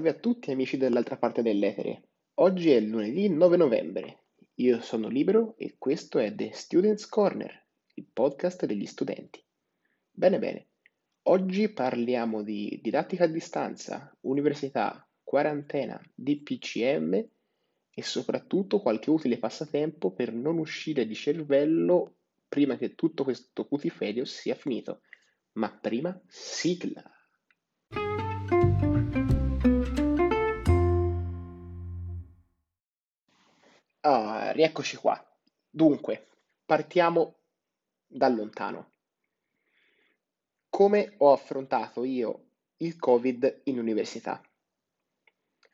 Salve a tutti amici dall'altra parte dell'etere. Oggi è lunedì 9 novembre. Io sono Libero e questo è The Students Corner, il podcast degli studenti. Bene, bene. Oggi parliamo di didattica a distanza, università, quarantena, DPCM e soprattutto qualche utile passatempo per non uscire di cervello prima che tutto questo putiferio sia finito. Ma prima, sigla! Ah, rieccoci qua. Dunque, partiamo da lontano. Come ho affrontato io il Covid in università?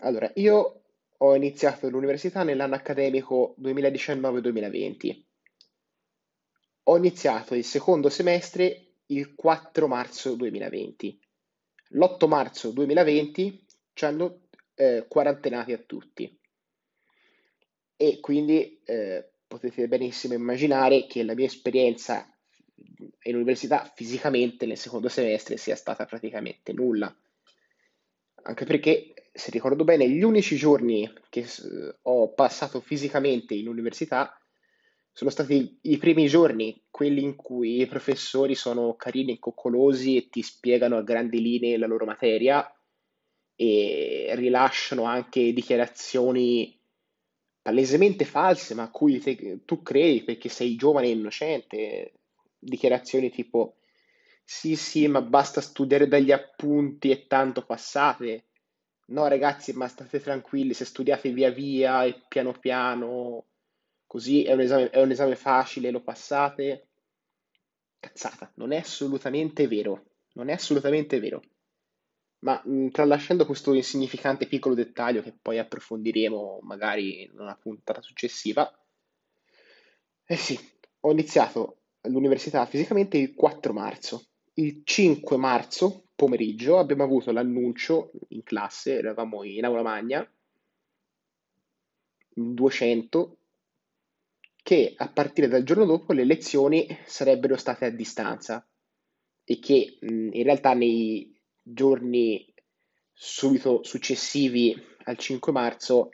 Allora, io ho iniziato l'università nell'anno accademico 2019-2020. Ho iniziato il secondo semestre il 4 marzo 2020. L'8 marzo 2020 ci hanno eh, quarantenati a tutti e quindi eh, potete benissimo immaginare che la mia esperienza in università fisicamente nel secondo semestre sia stata praticamente nulla. Anche perché, se ricordo bene, gli unici giorni che ho passato fisicamente in università sono stati i primi giorni, quelli in cui i professori sono carini e coccolosi e ti spiegano a grandi linee la loro materia e rilasciano anche dichiarazioni palesemente false, ma a cui te, tu credi perché sei giovane e innocente, dichiarazioni tipo sì, sì, ma basta studiare dagli appunti e tanto passate. No, ragazzi, ma state tranquilli, se studiate via via e piano piano, così è un esame, è un esame facile, lo passate. Cazzata, non è assolutamente vero, non è assolutamente vero. Ma tralasciando questo insignificante piccolo dettaglio che poi approfondiremo magari in una puntata successiva, eh sì, ho iniziato l'università fisicamente il 4 marzo. Il 5 marzo pomeriggio abbiamo avuto l'annuncio in classe, eravamo in aula magna, in 200, che a partire dal giorno dopo le lezioni sarebbero state a distanza e che in realtà nei giorni subito successivi al 5 marzo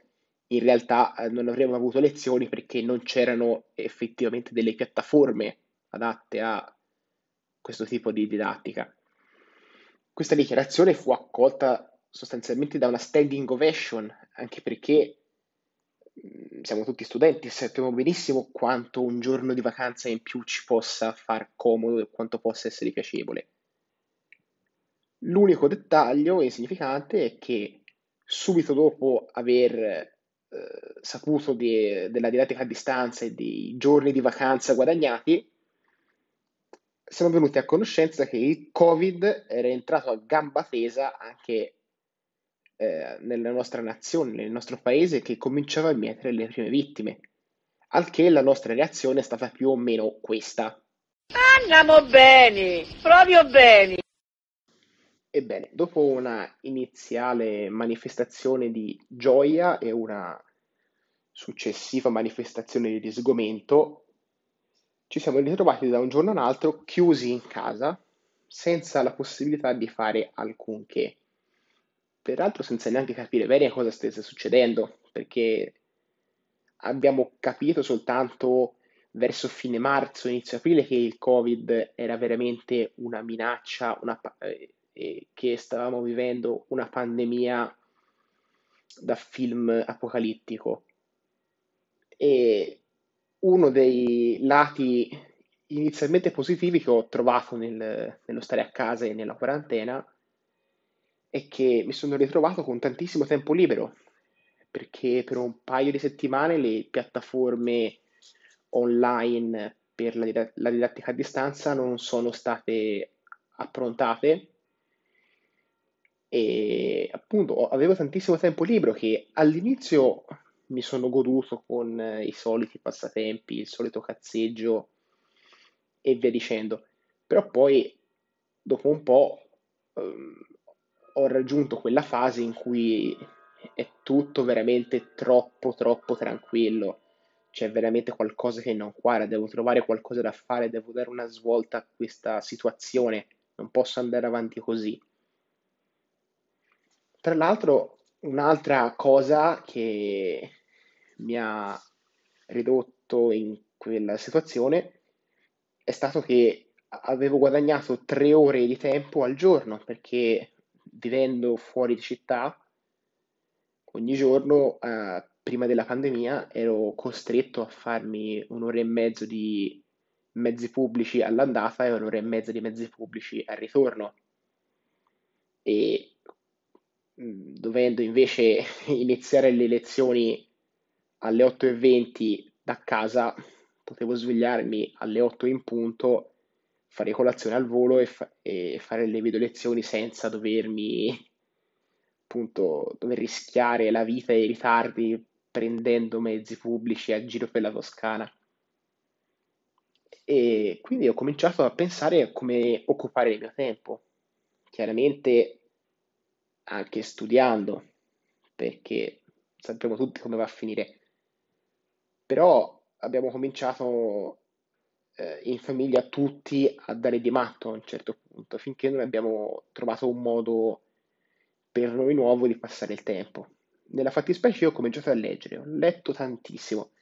in realtà eh, non avremmo avuto lezioni perché non c'erano effettivamente delle piattaforme adatte a questo tipo di didattica. Questa dichiarazione fu accolta sostanzialmente da una standing ovation, anche perché mm, siamo tutti studenti e sappiamo benissimo quanto un giorno di vacanza in più ci possa far comodo e quanto possa essere piacevole. L'unico dettaglio insignificante è che subito dopo aver eh, saputo di- della didattica a distanza e dei giorni di vacanza guadagnati, siamo venuti a conoscenza che il Covid era entrato a gamba tesa anche eh, nella nostra nazione, nel nostro paese, che cominciava a mietere le prime vittime. Al che la nostra reazione è stata più o meno questa. Andiamo bene, proprio bene. Ebbene, dopo una iniziale manifestazione di gioia e una successiva manifestazione di sgomento, ci siamo ritrovati da un giorno all'altro chiusi in casa, senza la possibilità di fare alcunché. Peraltro senza neanche capire bene cosa stesse succedendo, perché abbiamo capito soltanto verso fine marzo, inizio aprile, che il Covid era veramente una minaccia, una, eh, e che stavamo vivendo una pandemia da film apocalittico. E uno dei lati inizialmente positivi che ho trovato nel, nello stare a casa e nella quarantena è che mi sono ritrovato con tantissimo tempo libero, perché per un paio di settimane le piattaforme online per la, la didattica a distanza non sono state approntate e appunto avevo tantissimo tempo libero che all'inizio mi sono goduto con eh, i soliti passatempi, il solito cazzeggio e via dicendo. Però poi dopo un po' ehm, ho raggiunto quella fase in cui è tutto veramente troppo troppo tranquillo. C'è veramente qualcosa che non quadra, devo trovare qualcosa da fare, devo dare una svolta a questa situazione, non posso andare avanti così. Tra l'altro Un'altra cosa che mi ha ridotto in quella situazione è stato che avevo guadagnato tre ore di tempo al giorno perché vivendo fuori di città, ogni giorno, eh, prima della pandemia, ero costretto a farmi un'ora e mezzo di mezzi pubblici all'andata e un'ora e mezza di mezzi pubblici al ritorno. E dovendo invece iniziare le lezioni alle 8.20 da casa, potevo svegliarmi alle 8 in punto, fare colazione al volo e, fa- e fare le video lezioni senza dovermi, appunto, dover rischiare la vita e i ritardi prendendo mezzi pubblici a giro per la Toscana. E quindi ho cominciato a pensare a come occupare il mio tempo. Chiaramente anche studiando, perché sappiamo tutti come va a finire. Però abbiamo cominciato eh, in famiglia tutti a dare di matto a un certo punto, finché non abbiamo trovato un modo per noi nuovo di passare il tempo. Nella fattispecie io ho cominciato a leggere, ho letto tantissimo.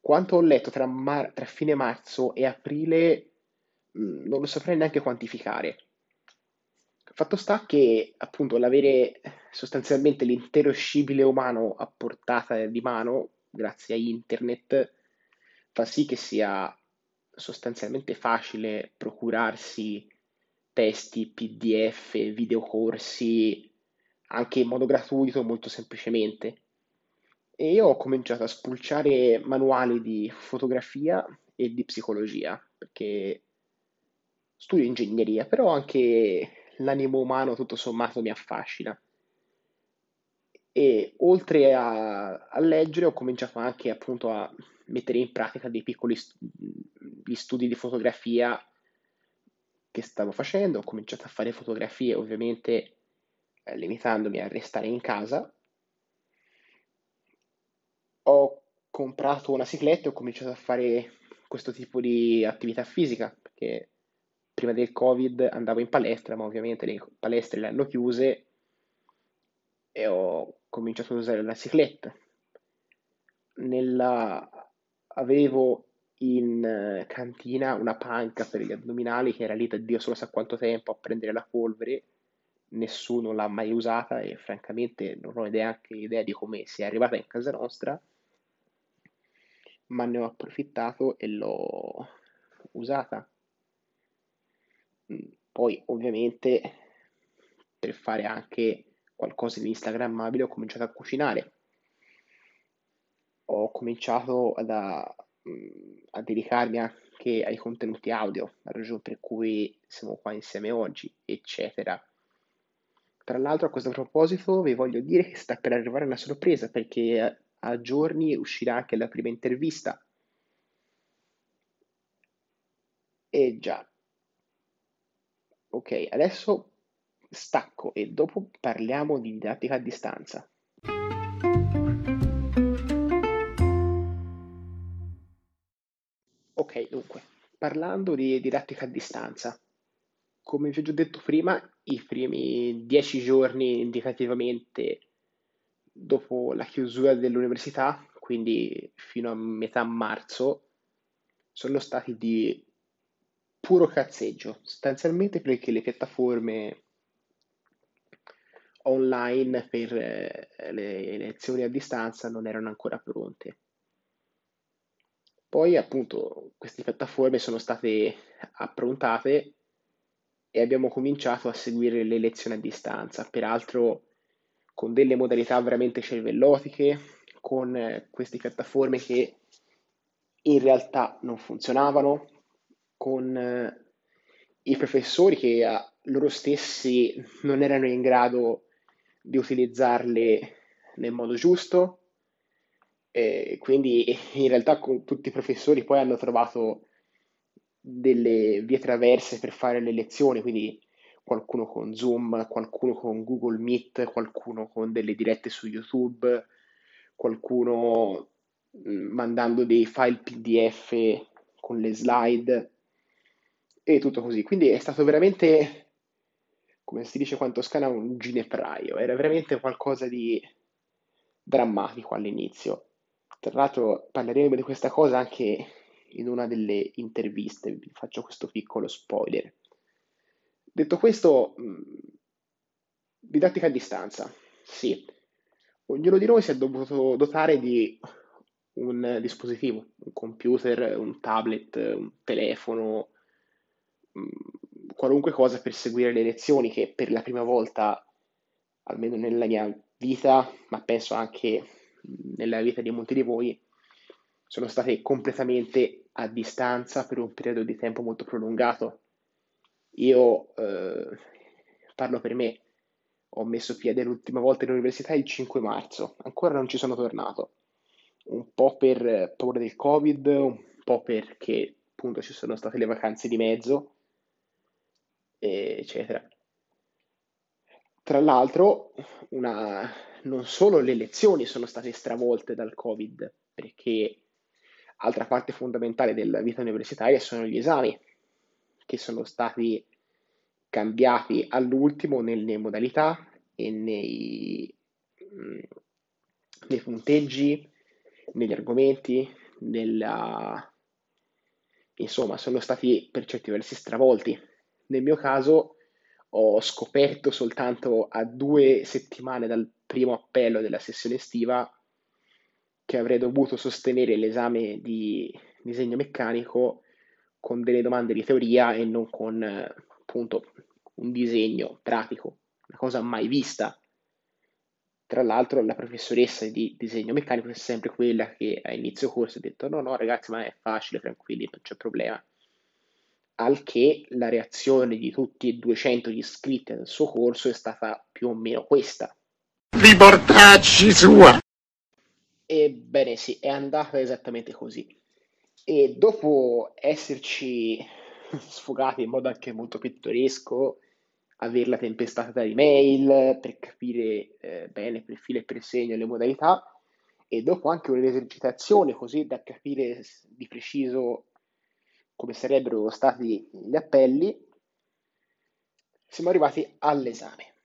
Quanto ho letto tra, mar- tra fine marzo e aprile, mh, non lo saprei neanche quantificare. Fatto sta che appunto l'avere sostanzialmente l'intero scibile umano a portata di mano, grazie a internet, fa sì che sia sostanzialmente facile procurarsi testi, PDF, videocorsi, anche in modo gratuito, molto semplicemente. E io ho cominciato a spulciare manuali di fotografia e di psicologia, perché studio ingegneria, però anche l'animo umano tutto sommato mi affascina. E oltre a, a leggere ho cominciato anche appunto a mettere in pratica dei piccoli st- studi di fotografia che stavo facendo, ho cominciato a fare fotografie ovviamente eh, limitandomi a restare in casa. Ho comprato una cicletta e ho cominciato a fare questo tipo di attività fisica, perché prima del Covid andavo in palestra, ma ovviamente le palestre le hanno chiuse e ho cominciato ad usare la cicletta. Nella... Avevo in eh, cantina una panca per gli addominali che era lì da Dio solo sa quanto tempo a prendere la polvere, nessuno l'ha mai usata e francamente non ho neanche idea di come sia arrivata in casa nostra, ma ne ho approfittato e l'ho usata. Poi ovviamente per fare anche qualcosa di instagrammabile ho cominciato a cucinare ho cominciato a, a dedicarmi anche ai contenuti audio, la ragione per cui siamo qua insieme oggi, eccetera. Tra l'altro, a questo proposito, vi voglio dire che sta per arrivare una sorpresa perché a giorni uscirà anche la prima intervista. E già, ok, adesso stacco e dopo parliamo di didattica a distanza. Ok, dunque, parlando di didattica a distanza, come vi ho già detto prima, i primi dieci giorni indicativamente dopo la chiusura dell'università, quindi fino a metà marzo, sono stati di puro cazzeggio, sostanzialmente perché le piattaforme online per eh, le lezioni a distanza non erano ancora pronte. Poi, appunto, queste piattaforme sono state approntate e abbiamo cominciato a seguire le lezioni a distanza, peraltro con delle modalità veramente cervellotiche, con eh, queste piattaforme che in realtà non funzionavano, con eh, i professori che eh, loro stessi non erano in grado di utilizzarle nel modo giusto, e quindi in realtà con tutti i professori poi hanno trovato delle vie traverse per fare le lezioni, quindi qualcuno con Zoom, qualcuno con Google Meet, qualcuno con delle dirette su YouTube, qualcuno mh, mandando dei file PDF con le slide e tutto così. Quindi è stato veramente, come si dice qua in Toscana, un ginepraio, era veramente qualcosa di drammatico all'inizio. Tra l'altro parleremo di questa cosa anche in una delle interviste, vi faccio questo piccolo spoiler. Detto questo, didattica a distanza, sì. Ognuno di noi si è dovuto dotare di un dispositivo, un computer, un tablet, un telefono, qualunque cosa per seguire le lezioni che per la prima volta, almeno nella mia vita, ma penso anche nella vita di molti di voi, sono state completamente a distanza per un periodo di tempo molto prolungato. Io eh, parlo per me, ho messo piede l'ultima volta all'università il 5 marzo, ancora non ci sono tornato, un po' per paura del Covid, un po' perché appunto ci sono state le vacanze di mezzo, eccetera. Tra l'altro, una... non solo le lezioni sono state stravolte dal Covid, perché altra parte fondamentale della vita universitaria sono gli esami, che sono stati cambiati all'ultimo nelle modalità e nei, mm, nei punteggi, negli argomenti, nella... insomma, sono stati per certi versi stravolti. Nel mio caso ho scoperto soltanto a due settimane dal primo appello della sessione estiva che avrei dovuto sostenere l'esame di disegno meccanico con delle domande di teoria e non con appunto un disegno pratico, una cosa mai vista. Tra l'altro la professoressa di disegno meccanico è sempre quella che a inizio corso ha detto no no ragazzi ma è facile, tranquilli, non c'è problema. Al che la reazione di tutti e 200 gli iscritti al suo corso è stata più o meno questa. Riportacci sua! Ebbene sì, è andata esattamente così. E dopo esserci sfogati in modo anche molto pittoresco, avere la tempestata di mail per capire eh, bene per filo e per segno le modalità, e dopo anche un'esercitazione così da capire di preciso come sarebbero stati gli appelli, siamo arrivati all'esame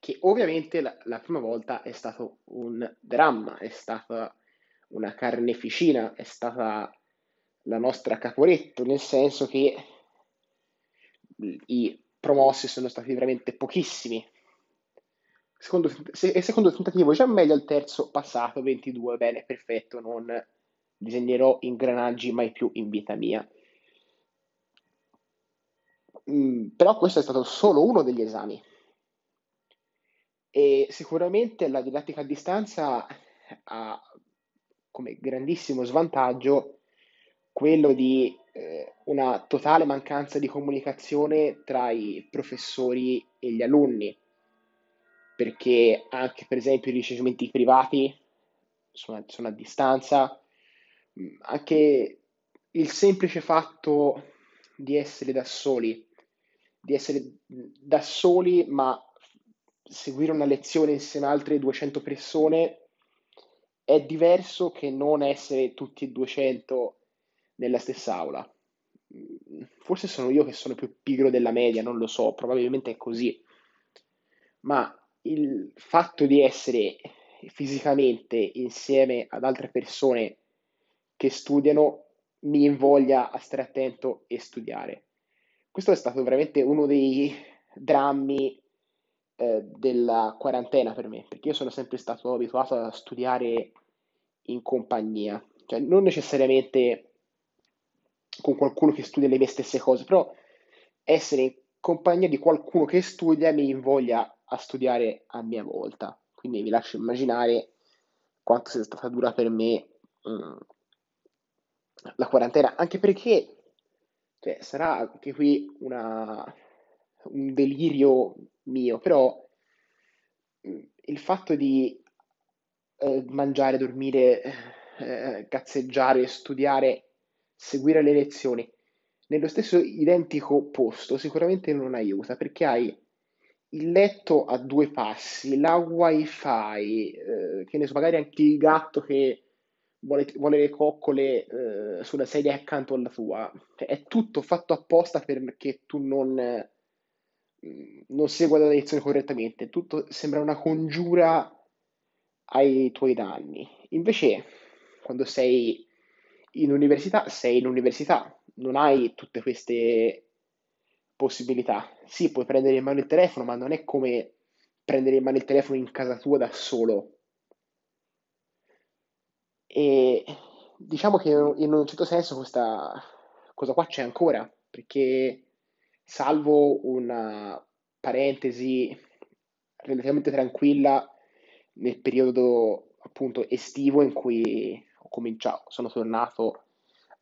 che ovviamente la, la, prima volta è stato un dramma, è stata una carneficina, è stata la nostra caporetto, nel senso che i promossi sono stati veramente pochissimi. Secondo, se, secondo il tentativo già meglio al terzo passato, 22, bene, perfetto, non disegnerò ingranaggi mai più in vita mia. Mm, però questo è stato solo uno degli esami e sicuramente la didattica a distanza ha come grandissimo svantaggio quello di eh, una totale mancanza di comunicazione tra i professori e gli alunni, perché anche per esempio i ricevimenti privati sono, sono a distanza, anche il semplice fatto di essere da soli, di essere da soli ma seguire una lezione insieme a altre 200 persone è diverso che non essere tutti e 200 nella stessa aula. Forse sono io che sono più pigro della media, non lo so, probabilmente è così. Ma il fatto di essere fisicamente insieme ad altre persone che studiano mi invoglia a stare attento e studiare. Questo è stato veramente uno dei drammi eh, della quarantena per me, perché io sono sempre stato abituato a studiare in compagnia, cioè non necessariamente con qualcuno che studia le mie stesse cose, però essere in compagnia di qualcuno che studia mi invoglia a studiare a mia volta. Quindi vi lascio immaginare quanto sia stata dura per me mh, la quarantena, anche perché cioè, sarà anche qui una, un delirio mio, però mm, il fatto di eh, mangiare, dormire, eh, cazzeggiare, studiare, seguire le lezioni nello stesso identico posto sicuramente non aiuta perché hai il letto a due passi, la wifi, eh, che ne so, magari anche il gatto che vuole, vuole le coccole eh, sulla sedia accanto alla tua. Cioè, è tutto fatto apposta perché tu non, non segua la lezione correttamente, tutto sembra una congiura hai i tuoi danni. Invece, quando sei in università, sei in università, non hai tutte queste possibilità. Sì, puoi prendere in mano il telefono, ma non è come prendere in mano il telefono in casa tua da solo. E diciamo che in un certo senso questa cosa qua c'è ancora, perché salvo una parentesi relativamente tranquilla nel periodo appunto estivo in cui ho cominciato, sono tornato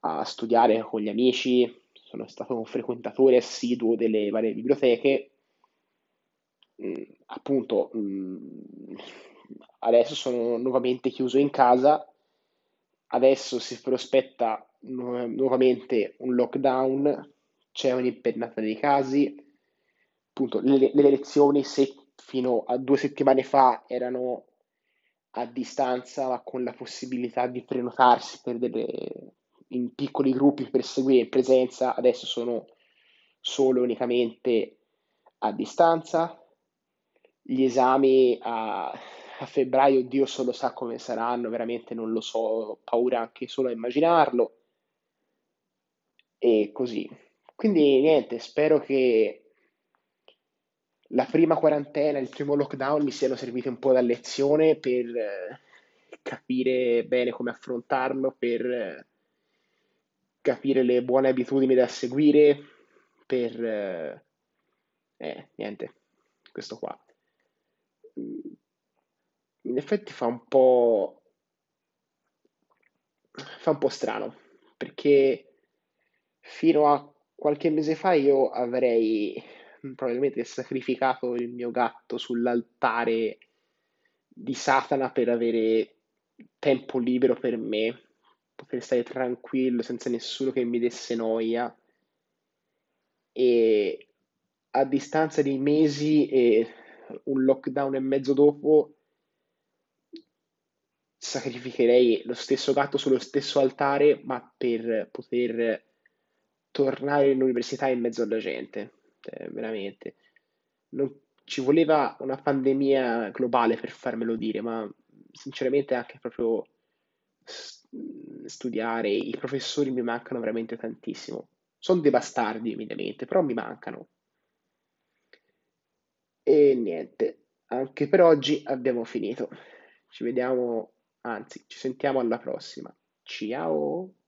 a studiare con gli amici, sono stato un frequentatore assiduo delle varie biblioteche, mm, appunto mm, adesso sono nuovamente chiuso in casa, adesso si prospetta nu- nuovamente un lockdown, c'è un'impennata dei casi, appunto le, le elezioni se fino a due settimane fa erano a distanza, ma con la possibilità di prenotarsi per delle, in piccoli gruppi per seguire in presenza, adesso sono solo unicamente a distanza. Gli esami a, a febbraio, Dio solo sa come saranno, veramente non lo so, ho paura anche solo a immaginarlo. E così. Quindi niente, spero che la prima quarantena, il primo lockdown mi siano serviti un po' da lezione per eh, capire bene come affrontarlo, per eh, capire le buone abitudini da seguire, per... eh, eh, niente, questo qua. In effetti fa un po', fa un po' strano, perché fino a qualche mese fa io avrei probabilmente sacrificato il mio gatto sull'altare di Satana per avere tempo libero per me, poter stare tranquillo senza nessuno che mi desse noia. E a distanza di mesi e un lockdown e mezzo dopo sacrificherei lo stesso gatto sullo stesso altare, ma per poter tornare all'università in mezzo alla gente. Cioè, veramente. Non ci voleva una pandemia globale per farmelo dire, ma sinceramente anche proprio studiare, i professori mi mancano veramente tantissimo. Sono dei bastardi, ovviamente, però mi mancano. E niente, anche per oggi abbiamo finito. Ci vediamo, anzi, ci sentiamo alla prossima. Ciao!